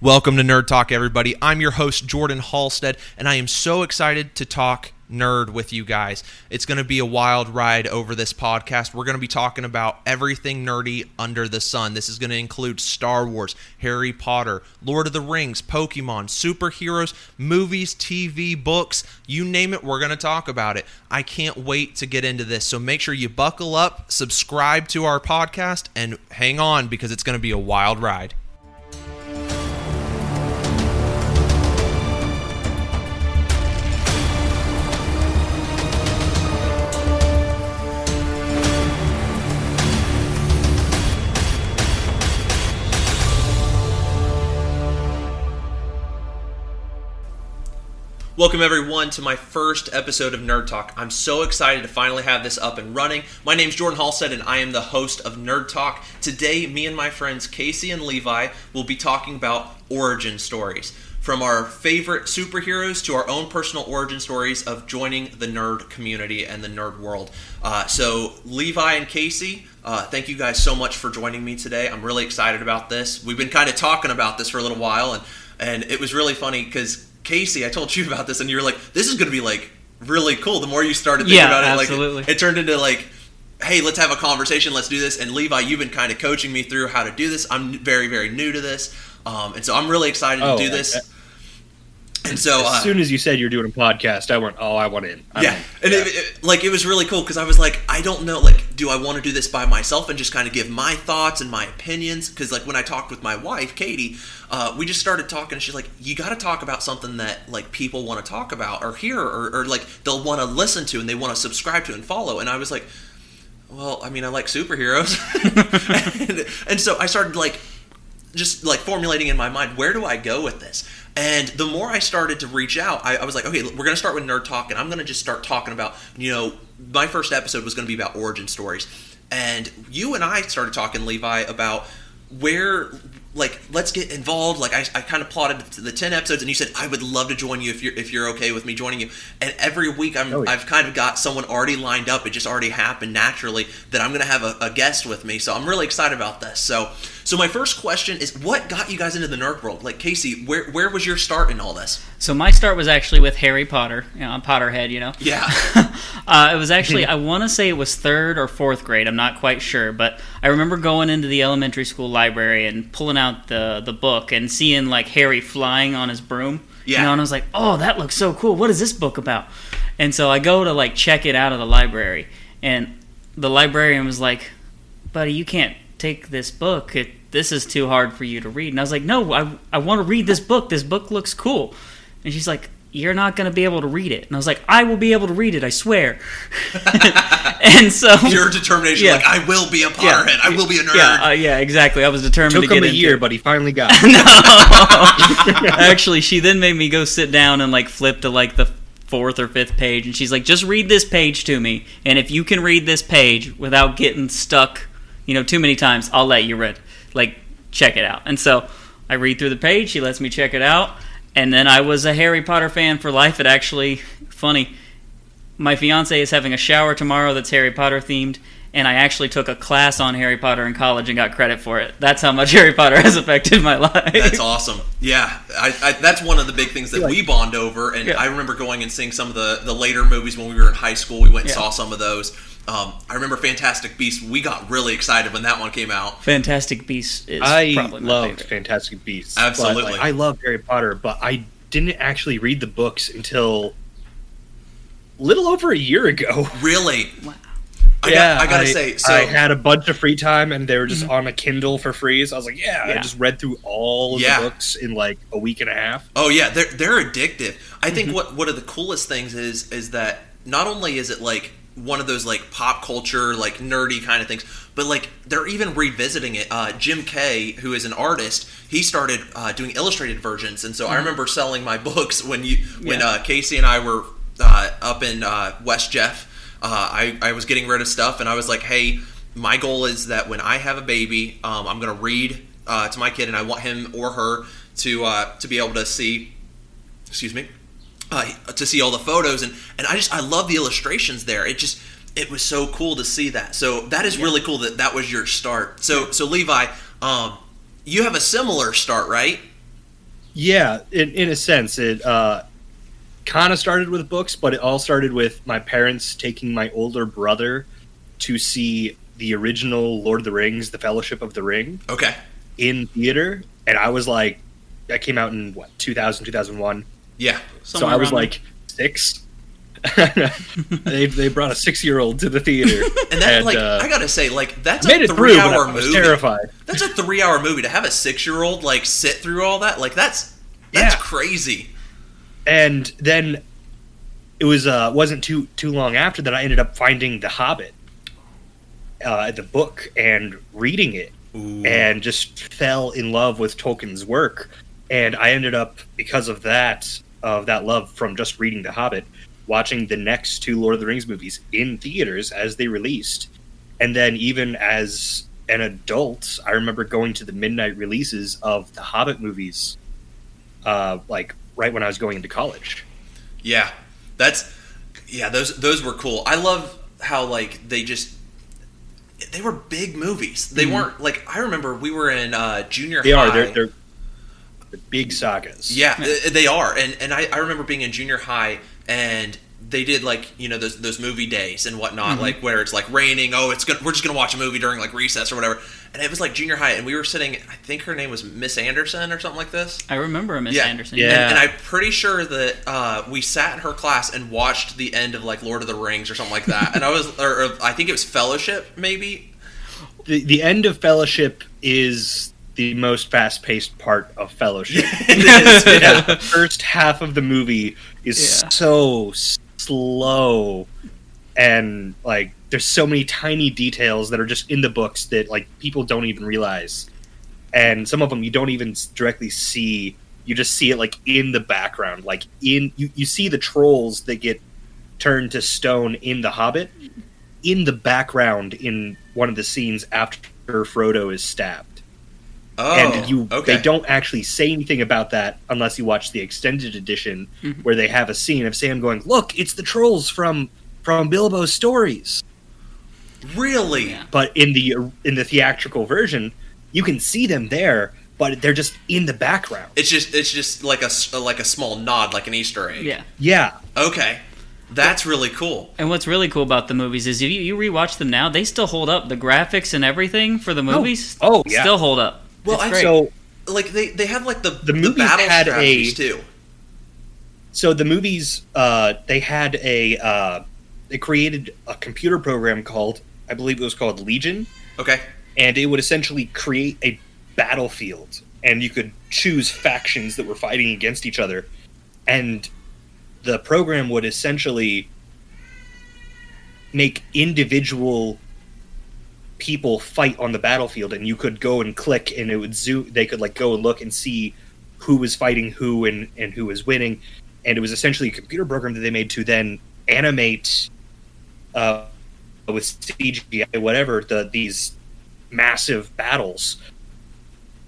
Welcome to Nerd Talk, everybody. I'm your host, Jordan Halstead, and I am so excited to talk nerd with you guys. It's going to be a wild ride over this podcast. We're going to be talking about everything nerdy under the sun. This is going to include Star Wars, Harry Potter, Lord of the Rings, Pokemon, superheroes, movies, TV, books, you name it, we're going to talk about it. I can't wait to get into this. So make sure you buckle up, subscribe to our podcast, and hang on because it's going to be a wild ride. Welcome, everyone, to my first episode of Nerd Talk. I'm so excited to finally have this up and running. My name's Jordan Halstead, and I am the host of Nerd Talk. Today, me and my friends Casey and Levi will be talking about origin stories. From our favorite superheroes to our own personal origin stories of joining the nerd community and the nerd world. Uh, so, Levi and Casey, uh, thank you guys so much for joining me today. I'm really excited about this. We've been kind of talking about this for a little while, and, and it was really funny because Casey, I told you about this, and you were like, "This is going to be like really cool." The more you started thinking Yeah, about it, absolutely. like it, it turned into like, "Hey, let's have a conversation. Let's do this." And Levi, you've been kind of coaching me through how to do this. I'm very, very new to this, um, and so I'm really excited to Oh, do this. I- and so, As uh, soon as you said you're doing a podcast, I went, "Oh, I want in." I'm yeah, in. and Yeah. It, it- like it was really cool because I was like, I don't know, like, do I want to do this by myself and just kind of give my thoughts and my opinions? Because like when I talked with my wife, Katie, uh, we just started talking. and She's like, you got to talk about something that like people want to talk about or hear or, or like they'll want to listen to and they want to subscribe to and follow. And I was like, well, I mean, I like superheroes, and, and so I started like just like formulating in my mind where do I go with this? And the more I started to reach out, I, I was like, okay, we're going to start with nerd talk, and I'm going to just start talking about, you know, my first episode was going to be about origin stories, and you and I started talking, Levi, about where like let's get involved. Like i, I kind of plotted the 10 episodes and you said i would love to join you if you're if you're okay with me joining you. And every week i'm Oh, yeah. i've kind of got someone already lined up. It just already happened naturally that i'm going to have a, a guest with me. So i'm really excited about this. So so my first question is what got you guys into the nerd world like casey where where was your start in all this So my start was actually with Harry Potter. You know, I'm Potterhead. You know. yeah uh, it was actually I want to say it was third or fourth grade. I'm not quite sure, but I remember going into the elementary school library and pulling out the the book and seeing like Harry flying on his broom. Yeah. You know, and I was like, oh, that looks so cool. What is this book about? And so I go to like check it out of the library, and the librarian was like, buddy, you can't take this book. It, this is too hard for you to read. And I was like, no, I, I want to read this book. This book looks cool. And she's like, you're not going to be able to read it. And I was like, I will be able to read it, I swear. and so. your determination Yeah. like i will be a potterhead i will be a nerd Yeah, uh, yeah, exactly. I was determined Took to get him a into year, it. but he finally got. it. Actually, she then made me go sit down and like flip to like the fourth or fifth page, and she's like, "Just read this page to me, and if you can read this page without getting stuck, you know, too many times, I'll let you read. Like, check it out." And so I read through the page. She lets me check it out, and then I was a Harry Potter fan for life. It actually funny. My fiance is having a shower tomorrow that's Harry Potter themed. And I actually took a class on Harry Potter in college and got credit for it. That's how much Harry Potter has affected my life. That's awesome. Yeah, I, I, that's one of the big things that we bond over. And Yeah. I remember going and seeing some of the, the later movies when we were in high school. We went and Yeah. saw some of those. Um, I remember Fantastic Beasts. We got really excited when that one came out. Fantastic Beasts is I probably my loved favorite. Fantastic Beasts. but, Absolutely. like, I love Harry Potter, but I didn't actually read the books until a little over a year ago. Really? Wow. I, got, I gotta say, so I had a bunch of free time, and they were just on a Kindle for free. So I was like, yeah, I just read through all of Yeah. the books in like a week and a half. Oh yeah, they're they're addictive. I Mm-hmm. think what one of the coolest things is is that not only is it like one of those like pop culture like nerdy kind of things, but like they're even revisiting it. Uh, Jim Kay, who is an artist, he started uh, doing illustrated versions, and so I remember selling my books when you when Mm-hmm. Yeah. uh, Casey and I were uh, up in uh, West Jeff. Uh, I I was getting rid of stuff, and I was like, hey. My goal is that when I have a baby, um, I'm going to read uh, to my kid, and I want him or her to uh, to be able to see excuse me, uh, to see all the photos and and I just I love the illustrations there. It just it was so cool to see that. So that is really cool that that was your start. So so Levi, um, you have a similar start, right? Yeah, in, in a sense, it uh, kind of started with books, but it all started with my parents taking my older brother to see the original Lord of the Rings, The Fellowship of the Ring, Okay. in theater. And I was like, that came out in what, 2000, 2001? Yeah. so I was around like six. they, they brought a six year old to the theater. And that, And, like, uh, I gotta say, like, that's made a it through, three-hour I was movie. terrified. That's a three-hour movie to have a six-year-old like sit through all that. Like, that's that's Yeah. crazy. and then it was uh wasn't too too long after that I ended up finding The Hobbit, uh, the book, and reading it, Ooh. and just fell in love with Tolkien's work. And I ended up because of that of that love from just reading The Hobbit, watching the next two Lord of the Rings movies in theaters as they released, and then even as an adult, I remember going to the midnight releases of the Hobbit movies, uh, like right when I was going into college. Yeah, that's yeah. Those those were cool. I love how like they just they were big movies. They weren't like I remember we were in uh, junior Mm-hmm. They high. are. They're, they're, they're big sagas. Yeah, th- they are, and and I, I remember being in junior high, and they did like you know those those movie days and whatnot, Mm-hmm. like where it's like raining. Oh, it's gonna we're just gonna watch a movie during like recess or whatever. And it was like junior high, and we were sitting. I think her name was Miss Anderson or something like this. I remember Miss Yeah. Anderson. Yeah. And, and I'm pretty sure that uh, we sat in her class and watched the end of like Lord of the Rings or something like that. And I was, or, or I think it was Fellowship, maybe. The, the end of Fellowship is the most fast paced part of Fellowship. Yeah, the first half of the movie is Yeah. so slow and like there's so many tiny details that are just in the books that like people don't even realize. And some of them you don't even directly see. You just see it like in the background like in you, you see the trolls that get turned to stone in the hobbit. In the background in one of the scenes after frodo is stabbed Oh, and you okay. they don't actually say anything about that unless you watch the extended edition Mhm. where they have a scene of Sam going, "Look, it's the trolls from from Bilbo's stories." really. Yeah. But in the in the theatrical version, you can see them there, but they're just in the background. It's just, it's just like a s- like a small nod, like an Easter egg. Yeah. Yeah, Okay, that's really cool. And what's really cool about the movies is if you, you rewatch them now, they still hold up. The graphics and everything for the movies oh, yeah. still hold up. Well, It's I- great. so Like they, they have like the The movies battle had a- strategies too. so the movies uh, they had a uh, they created a computer program called I believe it was called Legion. Okay. and it would essentially create a battlefield and you could choose factions that were fighting against each other and the program would essentially make individual people fight on the battlefield and you could go and click and it would zoom they could like go and look and see who was fighting who and and who was winning and it was essentially a computer program that they made to then animate uh with CGI, whatever, the these massive battles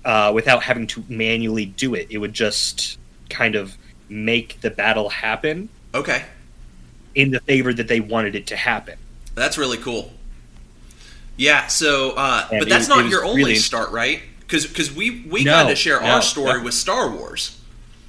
uh, without having to manually do it. It would just kind of make the battle happen Okay. in the favor that they wanted it to happen. That's really cool. Yeah. So, uh, but that's was- not it your only really- start, right? Because because we we No, kind of share no, our story no. with Star Wars.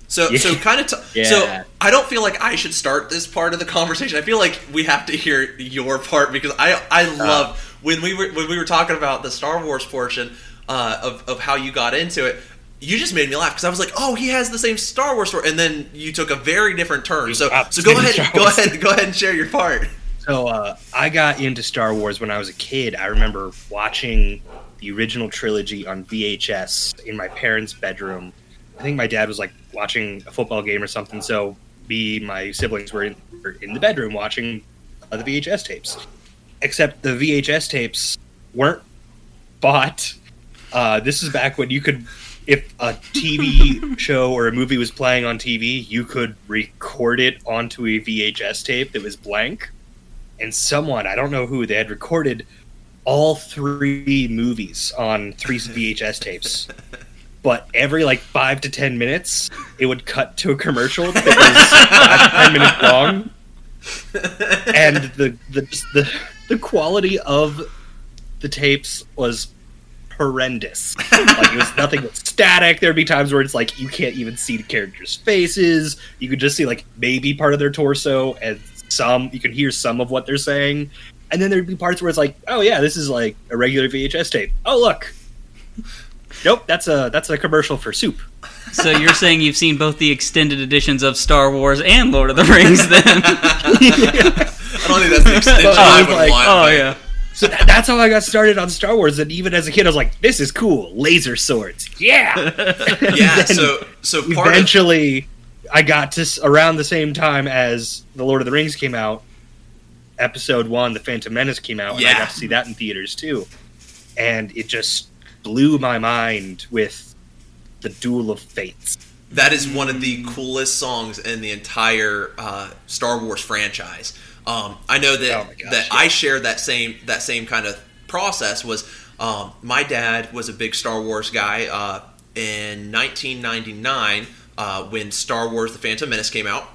So Yeah. so kind of t- Yeah. so I don't feel like I should start this part of the conversation. I feel like we have to hear your part because I Uh. I love when we were when we were talking about the Star Wars portion uh, of of how you got into it. You just made me laugh because I was like, "Oh, he has the same Star Wars story," and then you took a very different turn. So, so go ahead, go ahead, go ahead and share your part. So uh, I got into Star Wars when I was a kid. I remember watching the original trilogy on VHS in my parents' bedroom. I think my dad was like watching a football game or something. So me, my siblings were in, were in the bedroom watching uh, the VHS tapes. Except the VHS tapes weren't bought. Uh, this is back when you could, if a TV show or a movie was playing on TV, you could record it onto a VHS tape that was blank and someone I don't know who they had recorded all three movies on three VHS tapes. But every like five to ten minutes, it would cut to a commercial that was five to ten minutes long, and the the the, the quality of the tapes was horrendous. like it was nothing but static. There'd be times where it's like you can't even see the characters' faces. You could just see like maybe part of their torso and some you can hear some of what they're saying. And then there'd be parts where it's like, oh yeah, this is like a regular VHS tape. Oh look. Nope, that's a that's a commercial for soup. So you're saying you've seen both the extended editions of Star Wars and Lord of the Rings, then? I don't think that's the extension But I I would like, want. oh but- yeah. So that, that's how I got started on Star Wars. And even as a kid, I was like, "This is cool, laser swords, yeah." Yeah, so so part of Eventually, I got to around the same time as the Lord of the Rings came out. Episode one, The Phantom Menace came out, and I got to see that in theaters too. And it just blew my mind with the Duel of Fates. that is one of the coolest songs in the entire uh, Star Wars franchise. Um, I know that Oh gosh, that yeah. I share that same that same kind of process. Was um, my dad was a big Star Wars guy uh, in 1999 uh, when Star Wars: The Phantom Menace came out.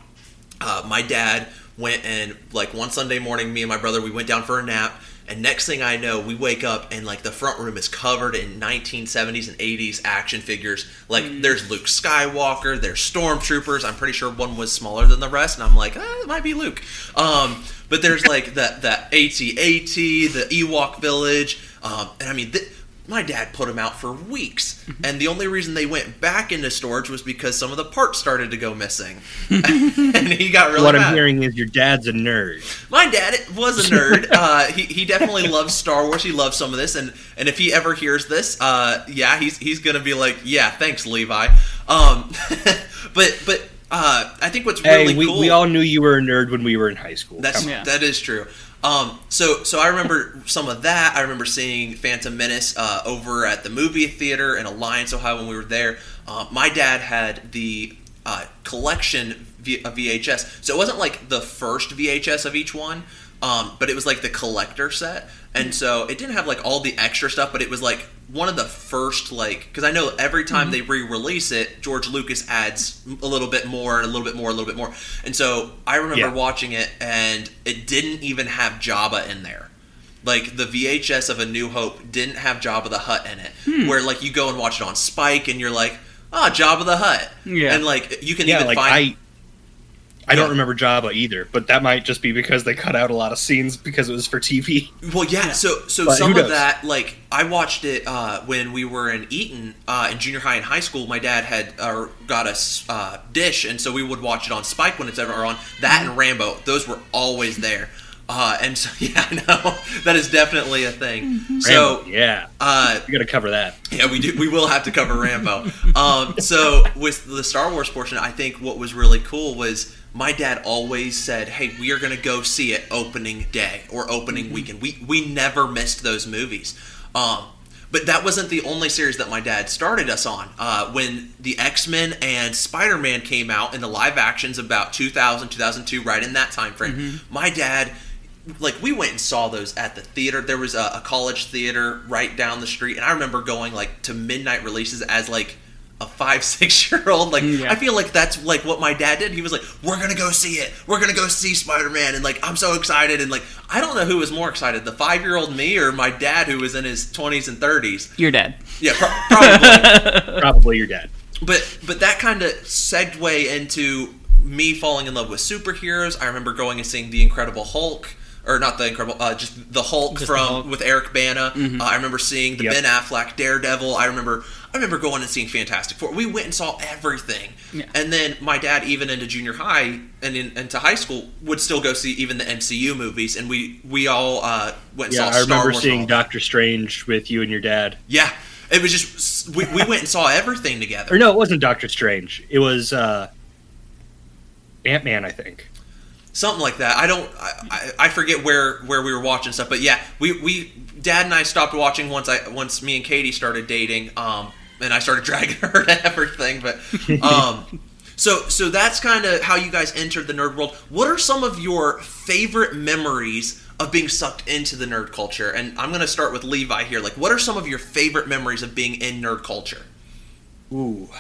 Uh, my dad went and like one Sunday morning, me and my brother we went down for a nap. And next thing I know, we wake up and like the front room is covered in 1970s and 80s action figures. Like there's Luke Skywalker, there's stormtroopers. I'm pretty sure one was smaller than the rest, and I'm like, ah, it might be Luke. Um, but there's like that that AT-AT, the Ewok village, um, and I mean. Th- my dad put them out for weeks, and the only reason they went back into storage was because some of the parts started to go missing, and he got really what mad. I'm hearing is your dad's a nerd. My dad was a nerd. Uh, he, he definitely loves Star Wars. He loves some of this, and, and if he ever hears this, uh, yeah, he's he's gonna be like, yeah, thanks, Levi. Um, but but uh, I think what's really hey, we, cool. we all knew you were a nerd when we were in high school. That's Yeah. that is true. Um, so so I remember some of that. I remember seeing Phantom Menace uh, over at the movie theater in Alliance, Ohio, when we were there. Uh, my dad had the uh, collection of VHS, so it wasn't like the first VHS of each one, um, but it was like the collector set, and so it didn't have like all the extra stuff, but it was like one of the first like because I know every time mm-hmm. they re-release it, George Lucas adds a little bit more and a little bit more, a little bit more, and so I remember Yeah. watching it and it didn't even have Jabba in there. Like the VHS of A New Hope didn't have Jabba the Hutt in it. Hmm. Where like you go and watch it on Spike and you're like, oh, Jabba the Hutt. Yeah. And like you can yeah, even like find I, I Yeah. don't remember Jabba either, but that might just be because they cut out a lot of scenes because it was for TV. Well, yeah. So, so But some of knows? that, like, I watched it uh, when we were in Eaton, uh, in junior high and high school. My dad had uh, got us uh, dish, and so we would watch it on Spike when it's ever on. That and Rambo, those were always there. Uh, and so, yeah, I know that is definitely a thing. So, Rambo, yeah, uh, we got to cover that. yeah, we do. We will have to cover Rambo. Um, so with the Star Wars portion, I think what was really cool was my dad always said, "Hey, we are going to go see it opening day or opening weekend." We we never missed those movies. Um, but that wasn't the only series that my dad started us on. Uh, when the X Men and Spider Man came out in the live actions about 2000, 2002, right in that time frame, my dad like we went and saw those at the theater. There was a, a college theater right down the street, and I remember going like to midnight releases as like a five six year old. Like mm, Yeah. I feel like that's like what my dad did. He was like, "We're gonna go see it. We're gonna go see Spider Man," and like I'm so excited. And like I don't know who was more excited, the five year old me or my dad who was in his twenties and thirties. Your dad. Yeah, pro- probably. Probably your dad. but but that kind of segue into me falling in love with superheroes. I remember going and seeing the Incredible Hulk, or not the Incredible, uh, just the Hulk Just the from Hulk. with Eric Bana. Uh, I remember seeing the Yep. Ben Affleck Daredevil. I remember I remember going and seeing Fantastic Four. We went and saw everything, Yeah. and then my dad, even into junior high and in, into high school, would still go see even the MCU movies, and we we all uh, went and Yeah, I Star remember Wars. seeing. Doctor Strange with you and your dad. Yeah, it was just we, we went and saw everything together. Or no, it wasn't Doctor Strange. It was uh, Ant Man, I think. Something like that. I don't. I, I, forget where where we were watching stuff, but yeah, we we Dad and I stopped watching once I once me and Katie started dating, um, and I started dragging her to everything. But um, so so that's kind of how you guys entered the nerd world. What are some of your favorite memories? Of being sucked into the nerd culture, and I'm gonna start with Levi here. Like, what are some of your favorite memories of being in nerd culture? Ooh.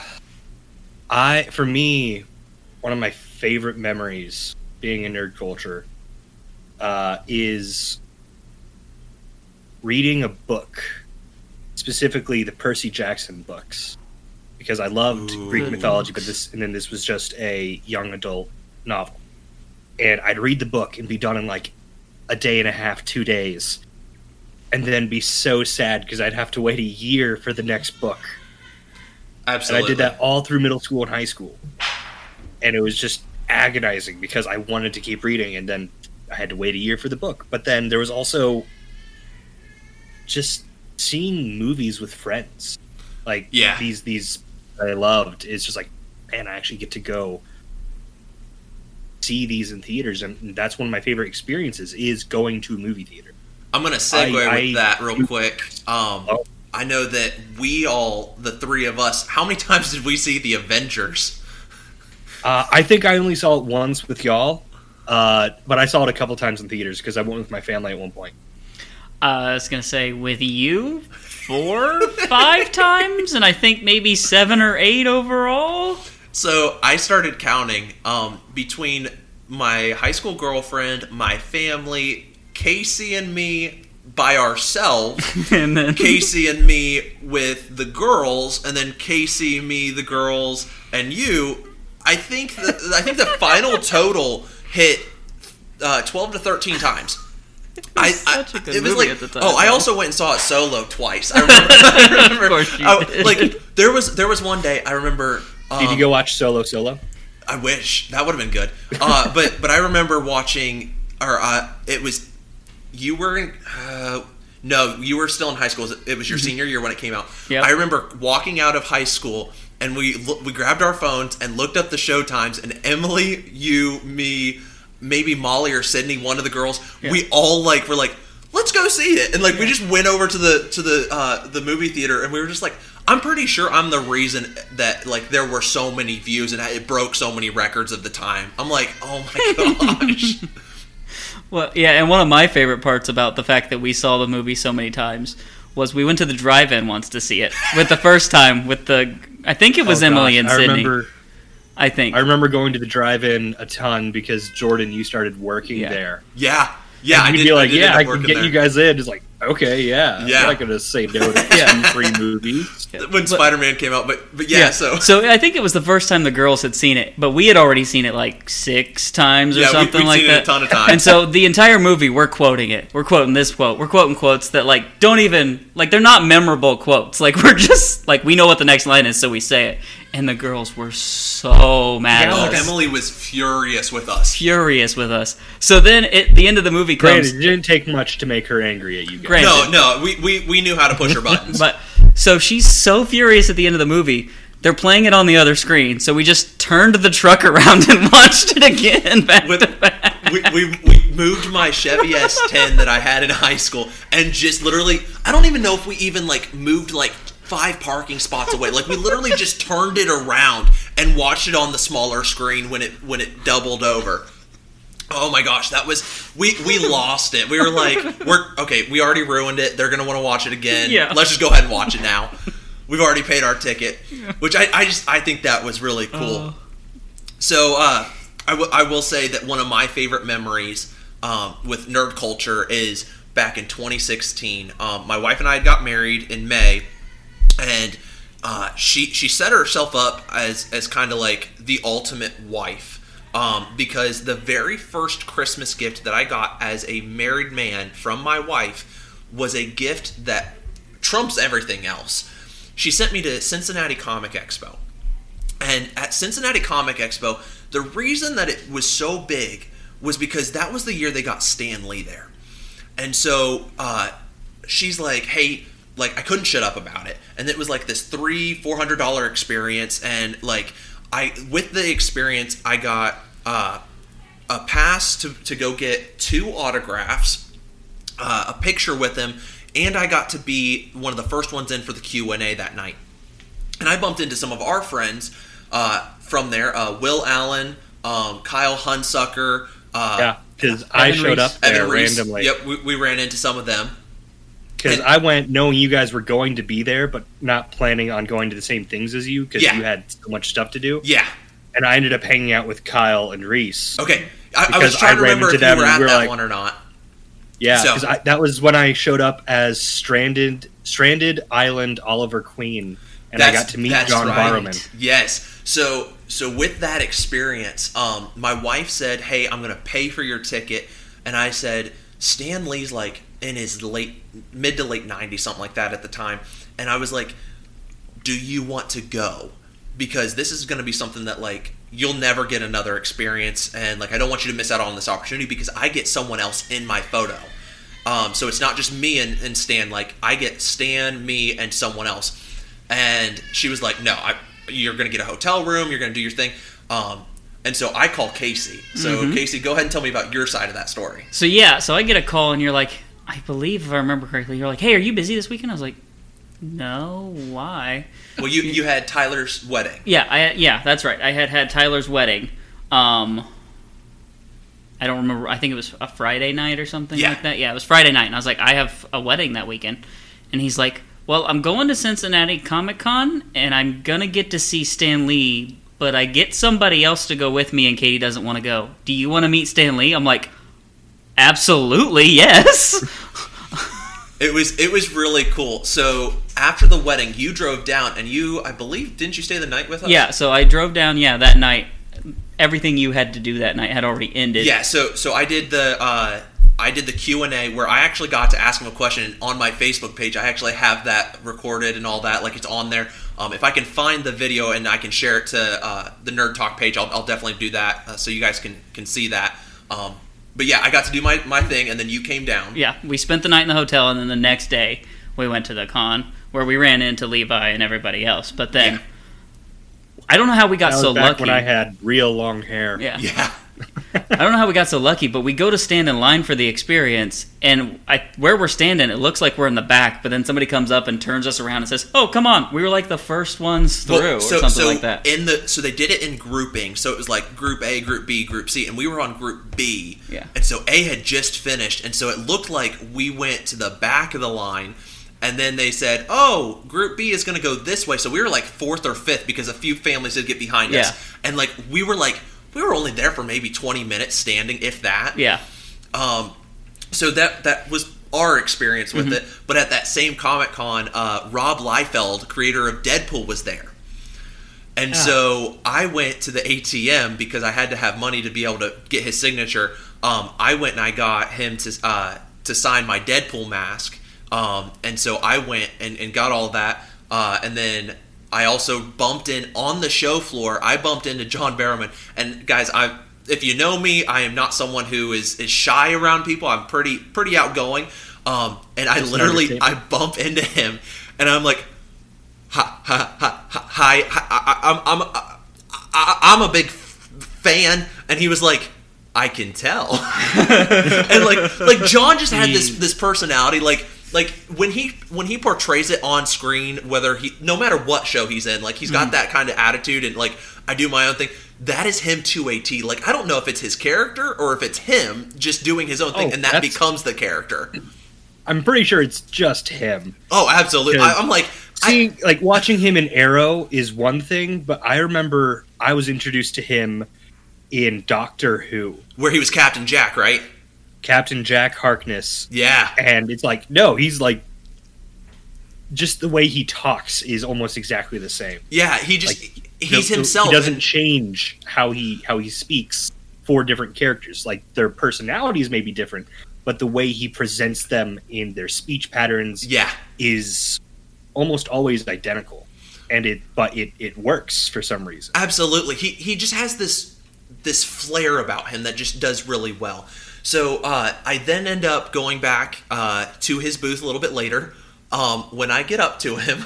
I for me, one of my favorite memories being a nerd culture uh, is reading a book specifically the Percy Jackson books because I loved Ooh. Greek mythology, but this and then this was just a young adult novel, and I'd read the book and be done in like a day and a half, two days, and then be so sad because I'd have to wait a year for the next book. Absolutely. And I did that all through middle school and high school. And it was just agonizing because I wanted to keep reading and then I had to wait a year for the book. But then there was also just seeing movies with friends. Like Yeah. these these I loved. It's just like, man, I actually get to go see these in theaters and that's one of my favorite experiences is going to a movie theater. I'm gonna segue I- with I- that real quick. Um, Oh. I know that we all, the three of us, how many times did we see the Avengers? Uh, I think I only saw it once with y'all, uh, but I saw it a couple times in theaters because I went with my family at one point. Uh, I was gonna say with you four, five times, and I think maybe seven or eight overall. So I started counting um, between my high school girlfriend, my family, Casey and me by ourselves, and then Casey and me with the girls, and then Casey, me, the girls, and you. I think the, I think the final total hit uh, twelve to thirteen times. I, such a good it was movie like at the time, oh I also went and saw it solo twice. I remember, I remember Of course you I- did. like there was there was one day I remember. Um, Did you go watch Solo Solo? I wish that would have been good. Uh, but but I remember watching, or uh, it was you were in. Uh, no, you were still in high school. It was your senior year when it came out. Yep. I remember walking out of high school and we we grabbed our phones and looked up the show times. And Emily, you, me, maybe Molly or Sydney, one of the girls, Yeah. we all like were like, let's go see it. And like we just went over to the to the uh, the movie theater and we were just like. I'm pretty sure I'm the reason that like there were so many views and it broke so many records of the time. I'm like, oh my gosh. Well, yeah, and one of my favorite parts about the fact that we saw the movie so many times was we went to the drive-in once to see it. With the first time, with the I think it was Oh, Emily gosh, and I Sydney. remember. I think. I remember going to the drive-in a ton because Jordan, you started working Yeah. there. yeah, yeah. I and did, you'd be like, I "Yeah, I can get there. you guys in." It's like, okay, yeah, Yeah. I'm not gonna say no to two free movies. when Spider-Man came out, but but yeah, so so I think it was the first time the girls had seen it, but we had already seen it like six times or Yeah, something we'd like seen it a that. ton of times. And so the entire movie, we're quoting it. We're quoting this quote. We're quoting quotes that like don't even like they're not memorable quotes. Like we're just like we know what the next line is, so we say it. And the girls were so mad at us, Emily was furious with us. furious with us. So then at the end of the movie comes. Granted, it didn't take much to make her angry at you guys. Granted. No, no, we, we, we knew how to push her buttons. But so she's so furious at the end of the movie. They're playing it on the other screen, so we just turned the truck around and watched it again back With- to back. we, we, we moved my Chevy S10 that I had in high school and just literally I don't even know if we even like moved like five parking spots away. Like we literally just turned it around and watched it on the smaller screen when it when it doubled over. Oh my gosh, that was we we lost it. We were like, we're okay, we already ruined it. They're gonna want to watch it again. Yeah. Let's just go ahead and watch it now. We've already paid our ticket, which I, I just I think that was really cool. So uh, I, w- I will say that one of my favorite memories um, with nerd culture is back in 2016. Um, my wife and I had got married in May, and uh, she she set herself up as as kind of like the ultimate wife. Um, because the very first Christmas gift that I got as a married man from my wife was a gift that trumps everything else. She sent me to Cincinnati Comic Expo. And at Cincinnati Comic Expo, the reason that it was so big was because that was the year they got Stan Lee there. And so uh, she's like, hey, like I couldn't shut up about it. And it was like this three, four hundred dollar experience. And like I with the experience I got uh, a pass to, to go get two autographs, uh, a picture with him, and I got to be one of the first ones in for the Q and A that night. And I bumped into some of our friends uh, from there: uh, Will Allen, um, Kyle Hunsucker, uh, Yeah, because I showed Reese. up there Reese. randomly. Yep, we, we ran into some of them. Because I went knowing you guys were going to be there, but not planning on going to the same things as you because Yeah. you had so much stuff to do. Yeah. And I ended up hanging out with Kyle and Reese. Okay. I, I was trying I to remember if you were at we were that like- one or not. Yeah, So- because that was when I showed up as stranded Stranded Island Oliver Queen, and I got to meet John right. Barrowman. Yes. So so with that experience, um, my wife said, "Hey, I'm gonna pay for your ticket," and I said, "Stan Lee's like in his late mid to late 90s, something like that at the time," and I was like, "Do you want to go?" Because this is gonna be something that like you'll never get another experience, and like I don't want you to miss out on this opportunity because I get someone else in my photo. Um, so it's not just me and, and Stan. Like I get Stan, me, and someone else. And she was like, "No, I, you're going to get a hotel room. You're going to do your thing." Um, and so I call Casey. So Casey, go ahead and tell me about your side of that story. So yeah, so I get a call and you're like, I believe if I remember correctly, you're like, hey, are you busy this weekend? I was like, no, why? Well, you you had Tyler's wedding. Yeah, I yeah, that's right. I had had Tyler's wedding. Um, I don't remember. I think it was a Friday night or something Yeah. like that. Yeah, it was Friday night, and I was like, I have a wedding that weekend, and he's like, Well, I'm going to Cincinnati Comic Con, and I'm gonna get to see Stan Lee, but I get somebody else to go with me, and Katie doesn't want to go. Do you want to meet Stan Lee? I'm like, Absolutely, yes. It was it was really cool. So after the wedding, you drove down, and you, I believe, didn't you stay the night with us? yeah, so I drove down. Yeah, that night. Everything you had to do that night had already ended. Yeah, so so I did the uh, I did the Q and A where I actually got to ask him a question and on my Facebook page. I actually have that recorded and all that, like it's on there. Um, if I can find the video and I can share it to uh, the Nerd Talk page, I'll, I'll definitely do that uh, so you guys can can see that. Um, but yeah, I got to do my, my thing, and then you came down. Yeah, we spent the night in the hotel, and then the next day we went to the con where we ran into Levi and everybody else. But then Yeah. I don't know how we got That was so back lucky. when I had real long hair. yeah. Yeah, I don't know how we got so lucky, but we go to stand in line for the experience, and I, where we're standing, it looks like we're in the back. But then somebody comes up and turns us around and says, "Oh, come on, we were like the first ones through, Well, or something like that." In the so they did it in grouping. So it was like Group A, Group B, Group C, and we were on Group B. Yeah. And so A had just finished, and so it looked like we went to the back of the line, and then they said, "Oh, Group B is going to go this way." So we were like fourth or fifth because a few families did get behind Yeah. us, and like we were like we were only there for maybe twenty minutes standing, if that. yeah, Um, so that that was our experience with Mm-hmm. it. But at that same Comic Con, uh, Rob Liefeld, creator of Deadpool, was there. And Ah. so I went to the ATM because I had to have money to be able to get his signature. Um, I went and I got him to uh, to sign my Deadpool mask. Um, and so I went and, and got all that. Uh, and then I also bumped in on the show floor. I bumped into John Barrowman. And guys, I if you know me, I am not someone who is, is shy around people. I'm pretty pretty outgoing. Um, and I That's literally I bump into him, and I'm like, hi, hi, hi, hi, hi I, I'm, I'm, I, I'm a big fan, and he was like, I can tell, and like, like John just had this this personality, like, like when he when he portrays it on screen, whether he, no matter what show he's in, like he's got mm. that kind of attitude, and like I do my own thing. That is him to a T. Like I don't know if it's his character or if it's him just doing his own thing, Oh, and that becomes the character. I'm pretty sure it's just him. Oh, absolutely. I, i'm like, I, Seeing like watching him in Arrow is one thing, but I remember I was introduced to him in Doctor Who, where he was Captain Jack, right? Captain Jack Harkness, Yeah. and it's like no, he's like just the way he talks is almost exactly the same. Yeah, he just Like, he's He- himself. He doesn't change how he how he speaks for different characters. Like their personalities may be different, but the way he presents them in their speech patterns yeah, is almost always identical. And it but it, it works for some reason. absolutely. He he just has this this flair about him that just does really well. So uh, I then end up going back uh, to his booth a little bit later. Um, when I get up to him,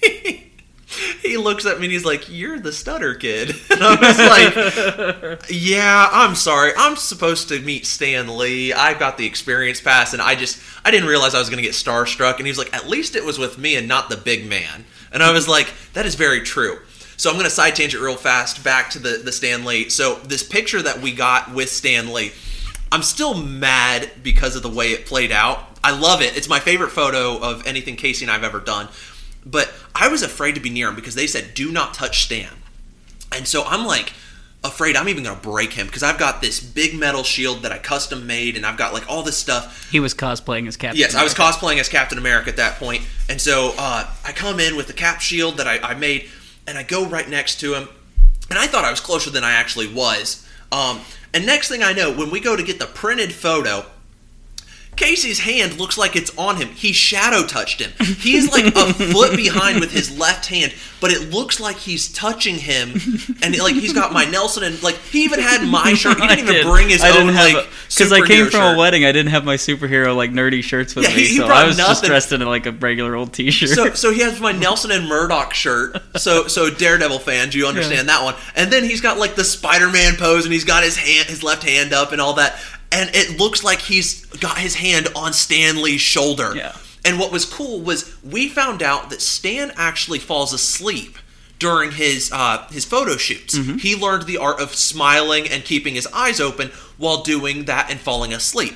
he looks at me and he's like, "You're the stutter kid," and I was like, "Yeah, I'm sorry. I'm supposed to meet Stan Lee. I got the experience pass, and I just I didn't realize I was going to get starstruck." And he was like, "At least it was with me and not the big man." And I was like, "That is very true." So I'm going to side tangent real fast back to the the Stan Lee. So this picture that we got with Stan Lee, I'm still mad because of the way it played out. I love it. It's my favorite photo of anything Casey and I've ever done. But I was afraid to be near him because they said, "Do not touch Stan." And so I'm like afraid I'm even going to break him because I've got this big metal shield that I custom made and I've got like all this stuff. he was cosplaying as Captain. Yes, I was America. cosplaying as Captain America at that point. point, And so uh, I come in with the cap shield that I, I made, and I go right next to him, and I thought I was closer than I actually was. Um, and next thing I know, when we go to get the printed photo, Casey's hand looks like it's on him. He shadow touched him. He's like a foot behind with his left hand, but it looks like he's touching him, and like he's got my Nelson and like he even had my shirt. He didn't even did. bring his I own didn't have like because I came from shirt. a wedding. I didn't have my superhero like nerdy shirts with Yeah, me, he- he so I was just dressed in like a regular old T-shirt. So, so he has my Nelson and Murdock shirt. So, so Daredevil fans, you understand that one. And then he's got like the Spider-Man pose, and he's got his hand, his left hand up, and all that. And it looks like he's got his hand on Stan Lee's shoulder. Yeah. And what was cool was we found out that Stan actually falls asleep during his uh, his photo shoots. Mm-hmm. He learned the art of smiling and keeping his eyes open while doing that and falling asleep.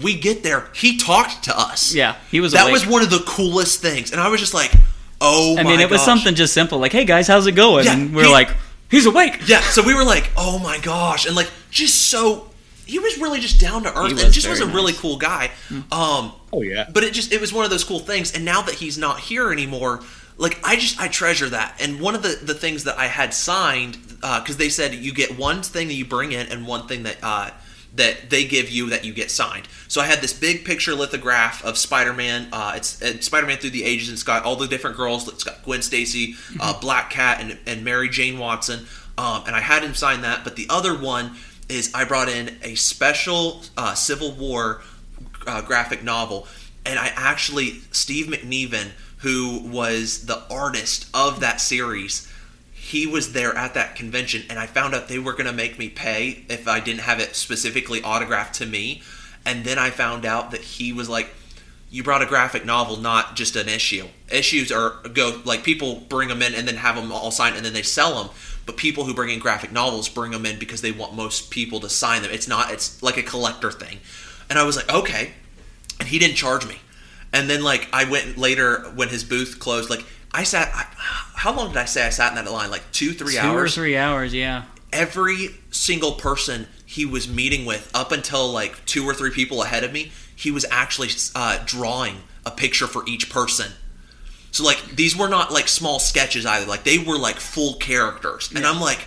We get there, he talked to us. Yeah, he was That awake. was one of the coolest things, and I was just like, "Oh my. I mean, it was something just simple, like, "Hey guys, how's it going?" Yeah, and we are he- like, "He's awake." Yeah, so we were like, "Oh my gosh," and like just so he was really just down to earth and just was a very really cool guy. Um, Oh yeah. but it just it was one of those cool things and now that he's not here anymore like i just i treasure that and one of the the things that i had signed because they said you get one thing that you bring in and one thing that uh that they give you that you get signed. So I had this big picture lithograph of Spider-Man. Uh, it's, it's Spider-Man through the ages. and It's got all the different girls. It's got Gwen Stacy, uh, Black Cat, and, and Mary Jane Watson. Um, and I had him sign that. But the other one is I brought in a special uh, Civil War uh, graphic novel, and I actually Steve McNiven, who was the artist of that series, he was there at that convention, and I found out they were going to make me pay if I didn't have it specifically autographed to me, and then I found out that he was like. You brought a graphic novel, not just an issue. Issues are go like people bring them in and then have them all signed and then they sell them. But people who bring in graphic novels bring them in because they want most people to sign them. It's not. It's like a collector thing. And I was like, okay. And he didn't charge me. And then like I went later when his booth closed. Like I sat. I, how long did I say I sat in that line? Like two, two, three Two hours. 2 or three hours, yeah. Every single person he was meeting with, up until like two or three people ahead of me, he was actually uh, drawing a picture for each person. So like these were not like small sketches either. Like they were like full characters, and I'm like,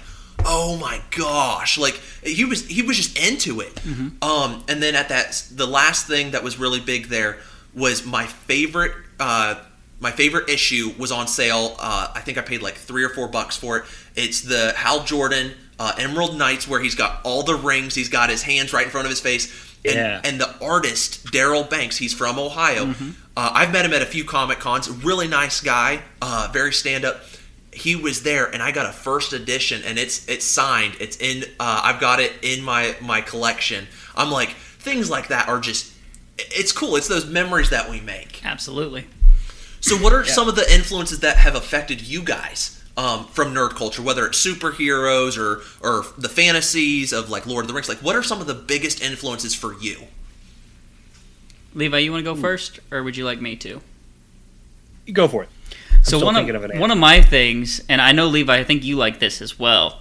oh my gosh! Like he was he was just into it. Um, and then at that the last thing that was really big there was my favorite. Uh, my favorite issue was on sale. Uh, I think I paid like three or four bucks for it. It's the Hal Jordan uh, Emerald Knights, where he's got all the rings. He's got his hands right in front of his face. And, Yeah. and the artist Darryl Banks, he's from Ohio. Mm-hmm. Uh, I've met him at a few comic cons. Really nice guy, uh, very stand up. He was there, and I got a first edition, and it's it's signed. It's in. Uh, I've got it in my my collection. I'm like things like that are just. It's cool. It's those memories that we make. Absolutely. So, what are some of the influences that have affected you guys um, from nerd culture? Whether it's superheroes or or the fantasies of like Lord of the Rings. Like, what are some of the biggest influences for you? Levi, you want to go first, or would you like me to? You go for it. so one of, of an one of my things, and I know Levi, I think you like this as well,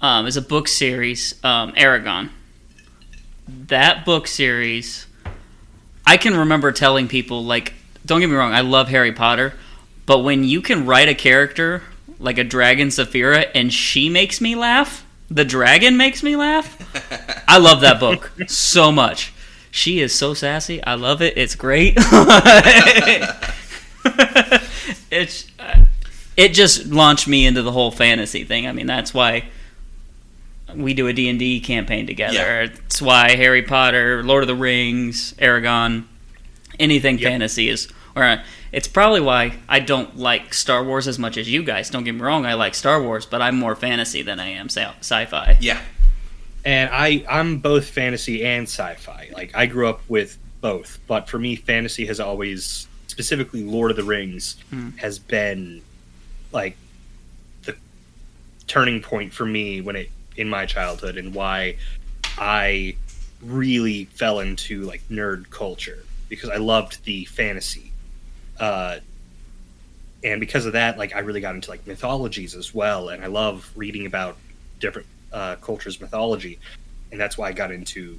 um, is a book series, um, Eragon. That book series, I can remember telling people like, don't get me wrong, I love Harry Potter, but when you can write a character like a dragon Saphira and she makes me laugh, the dragon makes me laugh. I love that book so much. She is so sassy. I love it. It's great. it's uh, it just launched me into the whole fantasy thing. I mean, that's why we do a D&D campaign together. Yeah. It's why Harry Potter, Lord of the Rings, Eragon, anything Yep. fantasy is or it's probably why I don't like Star Wars as much as you guys. Don't get me wrong, I like Star Wars, but I'm more fantasy than I am sci- sci-fi. Yeah, And I I'm both fantasy and sci-fi. Like I grew up with both, but for me fantasy has always specifically Lord of the Rings Hmm. has been like the turning point for me when it in my childhood and why I really fell into like nerd culture because I loved the fantasy. Uh and because of that like I really got into like mythologies as well and I love reading about different uh, cultures mythology and that's why I got into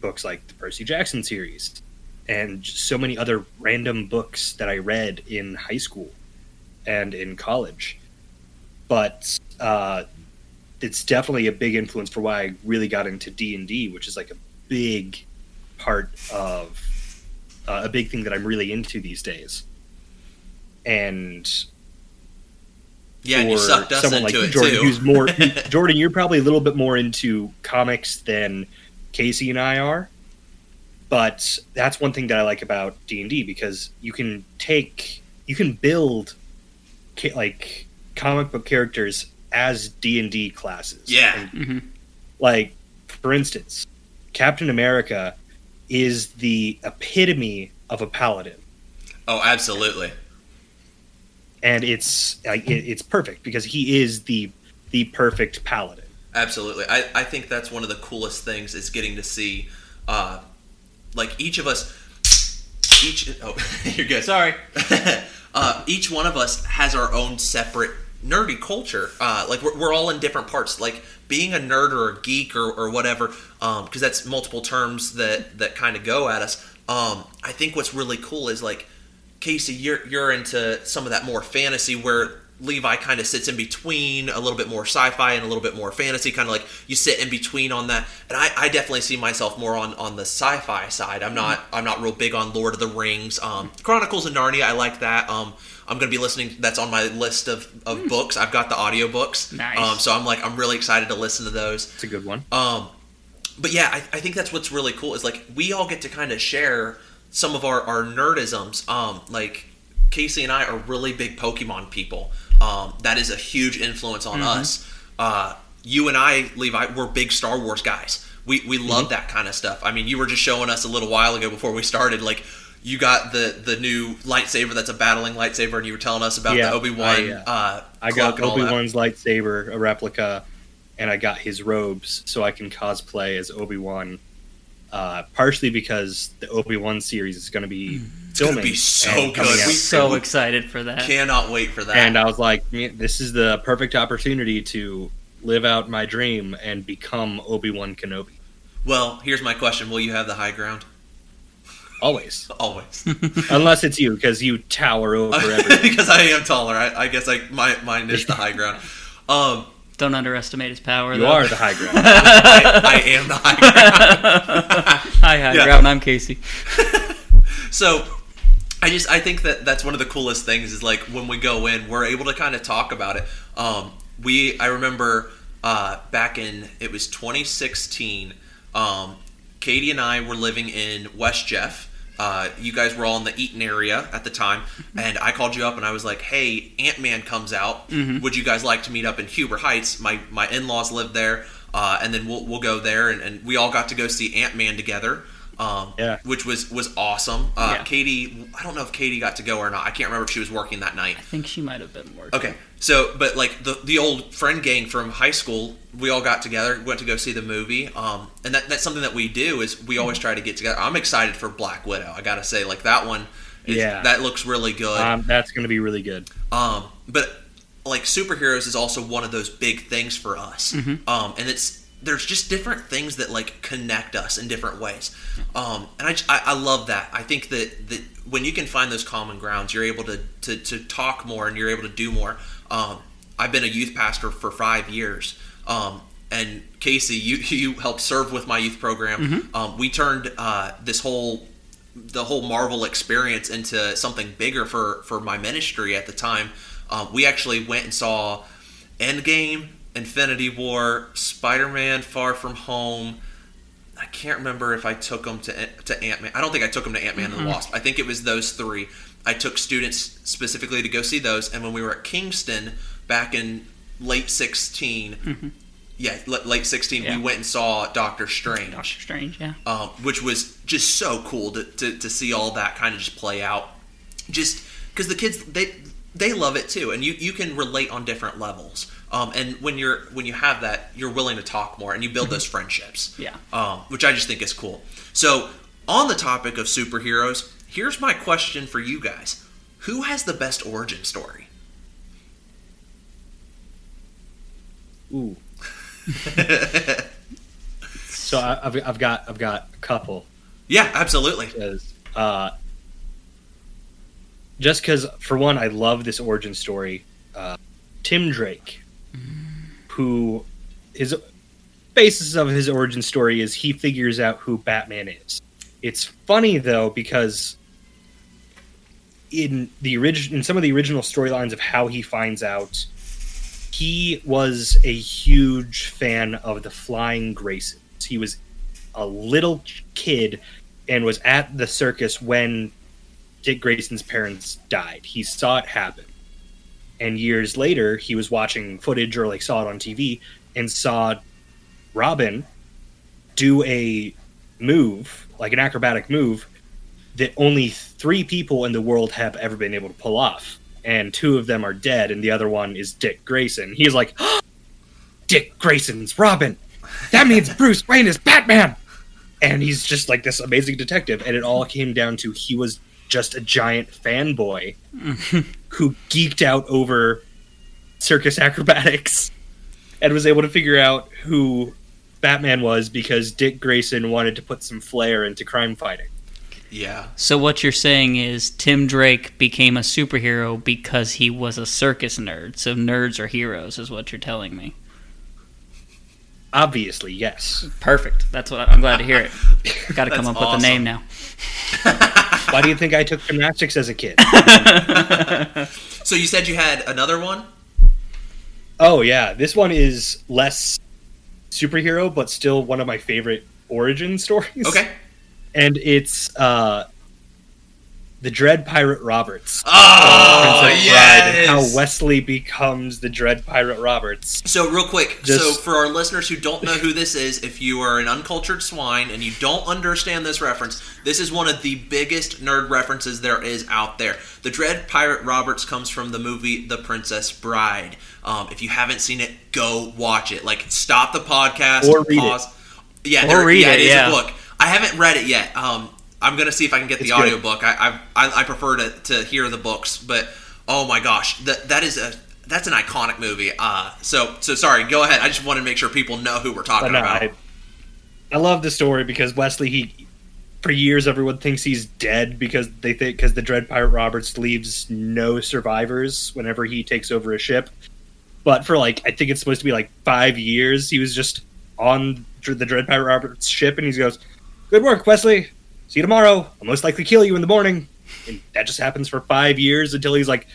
books like the Percy Jackson series and so many other random books that I read in high school and in college. But uh, it's definitely a big influence for why I really got into D and D, which is like a big part of uh, a big thing that I'm really into these days. And Yeah, and you sucked us someone into like it Jordan, too. who's more Jordan, you're probably a little bit more into comics than Casey and I are. But that's one thing that I like about D and D because you can take, you can build, ca- like comic book characters as D and D classes. Yeah. And, Mhm. like for instance, Captain America is the epitome of a paladin oh, absolutely. And it's it, it's perfect because he is the the perfect paladin. Absolutely. I, I think that's one of the coolest things is getting to see, uh, like each of us, each, oh, you're good. Sorry. uh, each one of us has our own separate nerdy culture. Uh, like we're, we're all in different parts. Like being a nerd or a geek or, or whatever, because that's multiple terms that, that kind of go at us. Um, I think what's really cool is like, Casey, you're you're into some of that more fantasy where Levi kind of sits in between a little bit more sci-fi and a little bit more fantasy, kind of like you sit in between on that. And I, I definitely see myself more on, on the sci-fi side. I'm not I'm not real big on Lord of the Rings, um, Chronicles of Narnia. I like that. Um, I'm gonna be listening. That's on my list of, of books. I've got the audiobooks. Nice. Um, so I'm like I'm really excited to listen to those. It's a good one. Um, but yeah, I, I think that's what's really cool is like we all get to kind of share some of our, our nerdisms. Um, like Casey and I are really big Pokemon people. Um, that is a huge influence on us. Uh, you and I, Levi, we're big Star Wars guys. We we love that kind of stuff. I mean, you were just showing us a little while ago before we started, like. You got the the new lightsaber that's a battling lightsaber, and you were telling us about Yeah, the Obi Wan. I, Uh, uh, I got and all that. Obi Wan's lightsaber, a replica, and I got his robes so I can cosplay as Obi Wan. Uh, partially because the Obi Wan series is going to be It's gonna filming be so good. We're So we- excited for that. Cannot wait for that. And I was like, this is the perfect opportunity to live out my dream and become Obi Wan Kenobi. well, here's my question: Will you have the high ground? Always, Always. unless it's you, because you tower over everything. because I am taller. I, I guess I my mine is the high ground. Um, Don't underestimate his power. You though. are the high ground. I, I am the high ground. Hi, hi, Yeah. ground. I'm Casey. So I just I think that that's one of the coolest things is like when we go in, we're able to kind of talk about it. Um, we I remember uh, back in it was 2016. Um, Katie and I were living in West Jeff. Uh, you guys were all in the Eaton area at the time, and I called you up and I was like, "Hey, Ant Man comes out. Would you guys like to meet up in Huber Heights? My my in laws live there, uh, and then we'll we'll go there." And, and we all got to go see Ant Man together. Um, Yeah. which was was awesome. Uh, Yeah. Katie, I don't know if Katie got to go or not. I can't remember if she was working that night. I think she might have been working. Okay, so but like the the old friend gang from high school, we all got together, went to go see the movie. Um, and that that's something that we do is we always try to get together. I'm excited for Black Widow. I gotta say, like that one, is, Yeah. that looks really good. um, that's going to be really good. Um, but like superheroes is also one of those big things for us. Um, and it's there's just different things that like connect us in different ways. Um, and I, I, I love that. I think that, that when you can find those common grounds, you're able to, to, to talk more and you're able to do more. Um, I've been a youth pastor for five years. Um, and Casey, you, you helped serve with my youth program. Um, we turned uh, this whole the whole Marvel experience into something bigger for for my ministry at the time. Um, we actually went and saw Endgame, Infinity War, Spider Man, Far From Home. I can't remember if I took them to to Ant Man. I don't think I took them to Ant Man and the Wasp. I think it was those three. I took students specifically to go see those, and when we were at Kingston back in late 16 yeah, l- late sixteen, Yeah. we went and saw Doctor Strange Doctor Strange. Yeah. um, which was just so cool to, to, to see all that kind of just play out. Just because the kids they they love it too, and you, you can relate on different levels. Um, and when you're when you have that, you're willing to talk more, and you build those friendships. Yeah. um, which I just think is cool. So on the topic of superheroes, here's my question for you guys: Who has the best origin story? Ooh. so I, I've, I've got I've got a couple Yeah, absolutely. because Uh, just because, for one, I love this origin story. Uh, Tim Drake, who his basis of his origin story is he figures out who Batman is. It's funny though because in the origin in some of the original storylines of how he finds out, he was a huge fan of the Flying Graysons. He was a little kid and was at the circus when Dick Grayson's parents died. He saw it happen. And years later, he was watching footage or like saw it on TV and saw Robin do a move, like an acrobatic move, that only three people in the world have ever been able to pull off. And two of them are dead, and the other one is Dick Grayson. He's like, Dick Grayson's Robin. That means Bruce Wayne is Batman. And he's just like this amazing detective. And it all came down to he was just a giant fanboy mm-hmm. who geeked out over circus acrobatics and was able to figure out who Batman was because Dick Grayson wanted to put some flair into crime fighting. Yeah. So what you're saying is Tim Drake became a superhero because he was a circus nerd. So nerds are heroes, is what you're telling me. Obviously, yes. Perfect. That's what I, I'm glad to hear it. Got to come That's up with a name now. Why do you think I took gymnastics as a kid? So you said you had another one? Oh yeah, this one is less superhero, but still one of my favorite origin stories. Okay. and it's uh, the Dread Pirate Roberts. Oh, Bride, yes. and how Westley becomes the Dread Pirate Roberts. So real quick, so for our listeners who don't know who this is, if you are an uncultured swine and you don't understand this reference, this is one of the biggest nerd references there is out there. The Dread Pirate Roberts comes from the movie The Princess Bride. Um, if you haven't seen it, go watch it. Like, stop the podcast, Or read pause. Yeah, Or there, read yeah, it, it is yeah. a book. I haven't read it yet. Um, I'm gonna see if I can get the It's good. audiobook. I, I I I prefer to, to hear the books, but oh my gosh, that that is a that's an iconic movie. Uh, so so sorry. Go ahead. I just want to make sure people know who we're talking no, about. I, I love the story because Westley, he for years everyone thinks he's dead because they think because the Dread Pirate Roberts leaves no survivors whenever he takes over a ship. But for like, I think it's supposed to be like five years, he was just on the Dread Pirate Roberts ship, and he goes, "Good work, Westley. See you tomorrow. I'll most likely kill you in the morning." And that just happens for five years until he's like,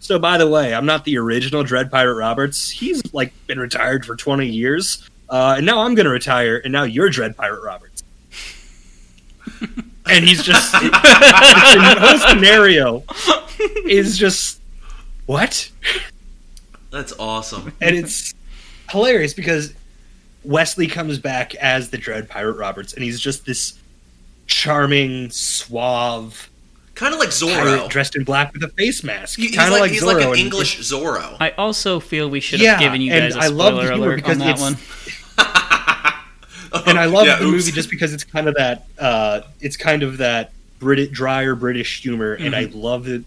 "So by the way, I'm not the original Dread Pirate Roberts. He's like been retired for 20 years." Uh, and now I'm going to retire, and now you're Dread Pirate Roberts. and he's just it, the whole scenario is just what, That's awesome. and it's hilarious because Westley comes back as the Dread Pirate Roberts, and he's just this charming, suave Kind of like Zorro. dressed in black with a face mask, He- he's kind of like, like, he's Zorro. like an and English Zorro. I also feel we should have Yeah, given you guys a I spoiler humor alert because on that one. and I love Yeah, the oops. movie just because it's kind of that uh, it's kind of that Brit drier British humor, and I love the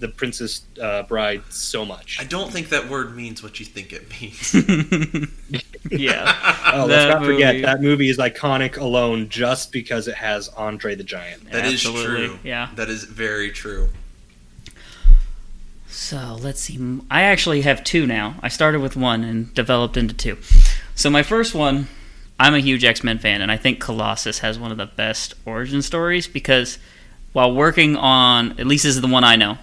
the Princess uh, Bride so much. I don't think that word means what you think it means. yeah. Oh, let's That not forget that movie is iconic alone just because it has Andre the Giant. That is Absolutely, true. yeah. That is very true. So let's see. I actually have two now. I started with one and developed into two. So my first one, I'm a huge X Men fan, and I think Colossus has one of the best origin stories because while working on, at least this is the one I know.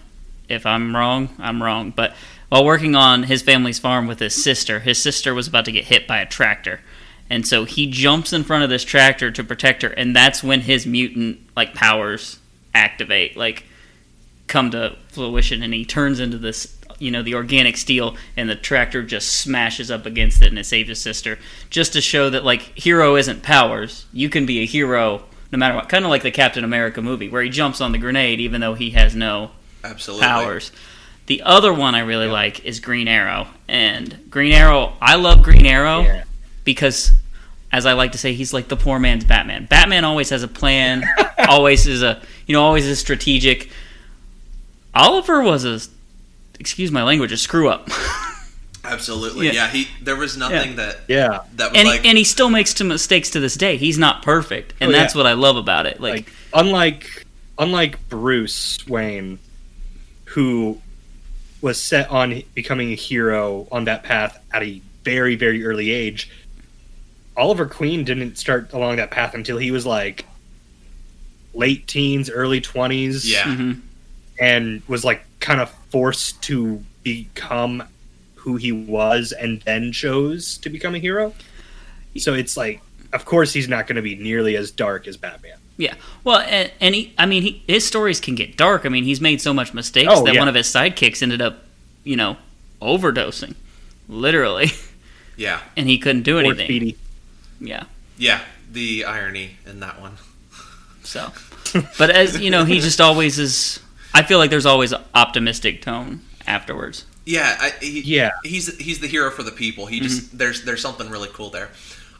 If I'm wrong, I'm wrong. But while working on his family's farm with his sister, his sister was about to get hit by a tractor. And so he jumps in front of this tractor to protect her, and that's when his mutant like powers activate. Like come to fruition and he turns into this you know the organic steel and the tractor just smashes up against it and it saves his sister just to show that like hero isn't powers you can be a hero no matter what kind of like the captain america movie where he jumps on the grenade even though he has no Absolutely. powers the other one i really like is green arrow and green arrow i love green arrow Yeah. because as I like to say, he's like the poor man's Batman. Batman always has a plan, always is a you know, always is strategic. Oliver was a excuse my language, a screw up. Absolutely. Yeah. Yeah. He. There was nothing that Yeah, that was and like. he, and he still makes some mistakes to this day. He's not perfect, and Oh, yeah. that's what I love about it. Like, like unlike unlike Bruce Wayne, who was set on becoming a hero on that path at a very, very early age, Oliver Queen didn't start along that path until he was like late teens, early 20s. Yeah. hmm And was like kind of forced to become who he was and then chose to become a hero. So it's like, of course, he's not going to be nearly as dark as Batman. Yeah. Well, and, and he, I mean, he, his stories can get dark. I mean, he's made so much mistakes Oh, that yeah. one of his sidekicks ended up, you know, overdosing, literally, Yeah. and he couldn't do Or anything. Speedy. Yeah. Yeah. The irony in that one. So, but as you know, he just always is. I feel like there's always an optimistic tone afterwards. Yeah, I, he, Yeah. He's he's the hero for the people. He just mm-hmm. there's there's something really cool there.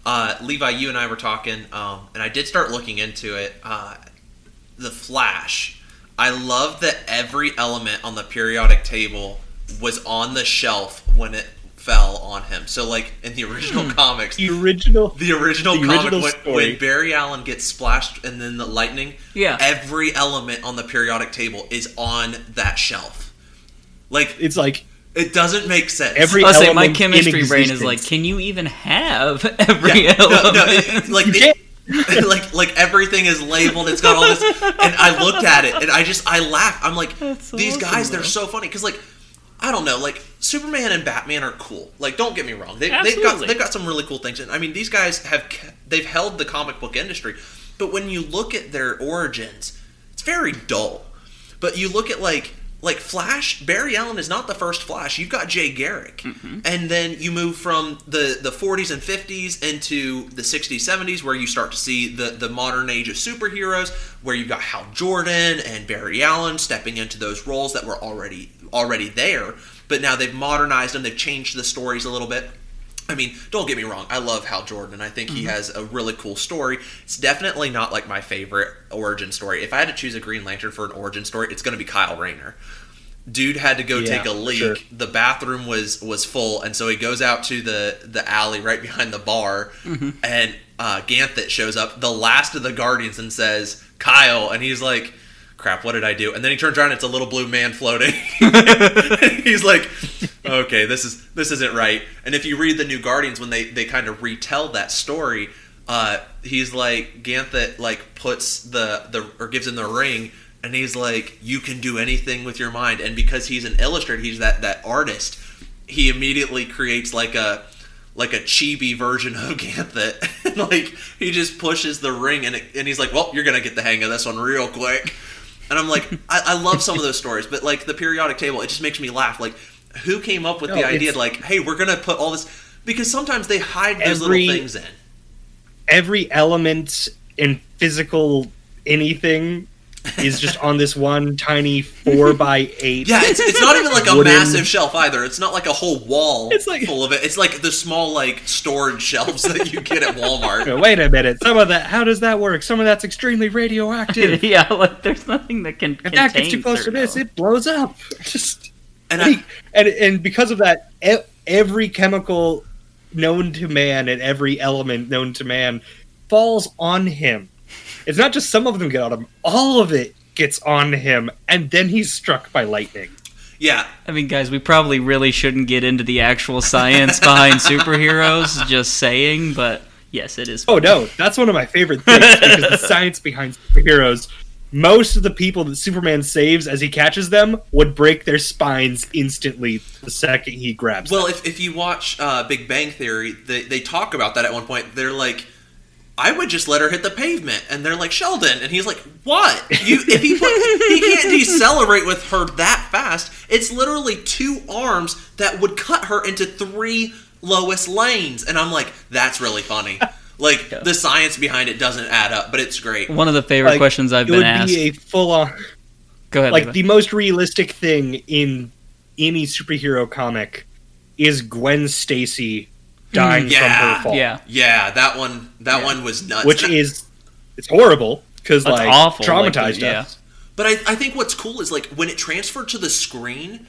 Uh, Levi, you and I were talking, um, and I did start looking into it. Uh, the Flash. I love that every element on the periodic table was on the shelf when it fell on him. So, like in the original comics, The original. the original The comic original when, when Barry Allen gets splashed and then the lightning, Yeah. every element on the periodic table is on that shelf. Like It's like it doesn't make sense. Every- I say my chemistry brain is like, can you even have every Yeah, element? no, it- like You it- like like everything is labeled. It's got all this, and I looked at it and I just I laughed. I'm like, That's these awesome, guys, they're though. so funny because like I don't know, like Superman and Batman are cool. Like don't get me wrong, they, they've got they've got some really cool things. And I mean, these guys have they've held the comic book industry, but when you look at their origins, it's very dull. But you look at like like Flash, Barry Allen is not the first Flash. You've got Jay Garrick, Mm-hmm. and then you move from the the 40s and 50s into the 60s, 70s, where you start to see the the modern age of superheroes, where you've got Hal Jordan and Barry Allen stepping into those roles that were already already there, but now they've modernized them. They've changed the stories a little bit. I mean, don't get me wrong. I love Hal Jordan, and I think he has a really cool story. It's definitely not like my favorite origin story. If I had to choose a Green Lantern for an origin story, it's going to be Kyle Rayner. Dude had to go Yeah, take a leak. sure. The bathroom was was full, and so he goes out to the the alley right behind the bar, and uh, Ganthet shows up, the last of the Guardians, and says, "Kyle," and he's like. Crap! What did I do? And then he turns around. It's a little blue man floating. he's like, "Okay, this is this isn't right." And if you read the new Guardians, when they they kind of retell that story, uh, he's like Ganthet like puts the the or gives him the ring, and he's like, "You can do anything with your mind." And because he's an illustrator, he's that that artist. He immediately creates like a like a chibi version of Ganthet. like he just pushes the ring, and it, and he's like, "Well, you're gonna get the hang of this one real quick." And I'm like, I, I love some of those stories, but like the periodic table, it just makes me laugh. Like, who came up with No, the idea? Like, hey, we're gonna put all this because sometimes they hide those Every- little things in. every element in physical anything is just on this one tiny four by eight. Yeah, it's, it's not even like a Wooden- massive shelf either. It's not like a whole wall It's like- full of it. It's like the small like storage shelves that you get at Walmart. Wait a minute. Some of that. How does that work? Some of that's extremely radioactive. yeah, like there's nothing that can. if that gets too close to this, it blows up. Just And I, and and because of that, e- every chemical known to man and every element known to man falls on him. It's not just some of them get on him; all of it gets on him, and then he's struck by lightning. yeah, I mean, guys, we probably really shouldn't get into the actual science behind superheroes. Just saying, but yes, it is. Oh no, that's one of my favorite things because the science behind superheroes. Most of the people that Superman saves as he catches them would break their spines instantly the second he grabs Well, them. if, if you watch uh, Big Bang Theory, they, they talk about that at one point. They're like, I would just let her hit the pavement, and they're like Sheldon, and he's like, "What? You? If he put, he can't decelerate with her that fast. It's literally two arms that would cut her into three Lois lanes." And I'm like, "That's really funny." Like Yeah. the science behind it doesn't add up, but it's great. One of the favorite Like, questions I've been asked. it been would asked. be a full on Go ahead. like Levi. the most realistic thing in any superhero comic is Gwen Stacy dying Yeah. from her fall. yeah, Yeah, that one. That Yeah. one was nuts. Which And is it's horrible because That's like awful, traumatized like, yeah. us. But I, I think what's cool is like when it transferred to the screen,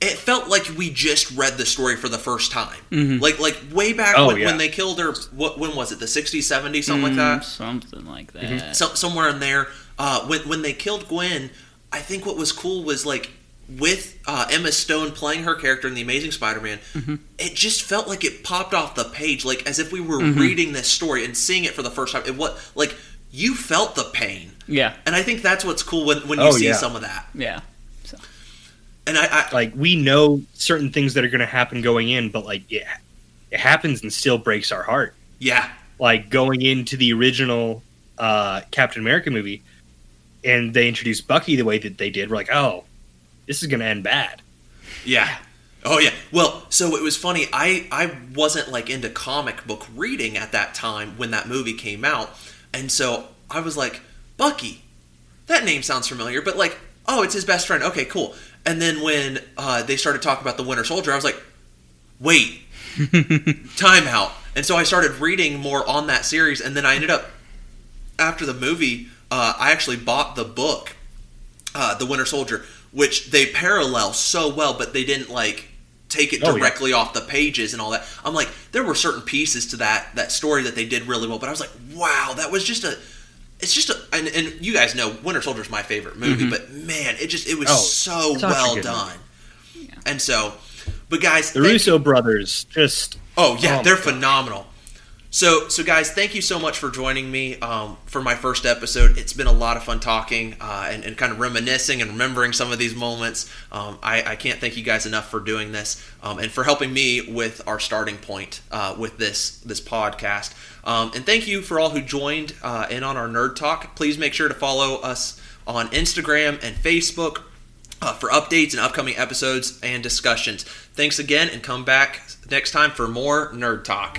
it felt like we just read the story for the first time. Mhm. Like like way back Oh, when, yeah. when they killed her. What when was it? The 60s, 70s, something like Mm, that. Something like that. Mm-hmm. So, somewhere in there. uh, when when they killed Gwen, I think what was cool was like with uh, Emma Stone playing her character in the Amazing Spider-Man, Mm-hmm. it just felt like it popped off the page, like as if we were reading this story and seeing it for the first time. It what like you felt the pain, Yeah, and I think that's what's cool when when you Oh, see yeah. some of that. yeah, And I, I like we know certain things that are going to happen going in, but like it, it happens and still breaks our heart. yeah, Like going into the original uh, Captain America movie, and they introduced Bucky the way that they did. We're like, oh, this is going to end bad. Yeah. Oh yeah. Well, so it was funny. I I wasn't like into comic book reading at that time when that movie came out, and so I was like, Bucky, that name sounds familiar, but like, oh, it's his best friend. Okay, cool. And then when uh, they started talking about the Winter Soldier, I was like, wait, time out. And so I started reading more on that series, and then I ended up after the movie, uh, I actually bought the book, uh, The Winter Soldier, which they parallel so well, but they didn't like take it Oh, yeah. directly off the pages and all that. I'm like, there were certain pieces to that that story that they did really well, but I was like, wow, that was just a. It's just a, and, and you guys know Winter Soldier is my favorite movie, mm-hmm. but man, it just it was Oh, so well good done. And so, but guys, The thank- Russo brothers just Oh yeah, Oh, they're my God. phenomenal. So so guys, thank you so much for joining me um, for my first episode. It's been a lot of fun talking uh, and, and kind of reminiscing and remembering some of these moments. Um, I, I can't thank you guys enough for doing this um, and for helping me with our starting point uh, with this this podcast. Um, and thank you for all who joined uh, in on our nerd talk. Please make sure to follow us on Instagram and Facebook uh, for updates and upcoming episodes and discussions. Thanks again, and come back next time for more Nerd Talk.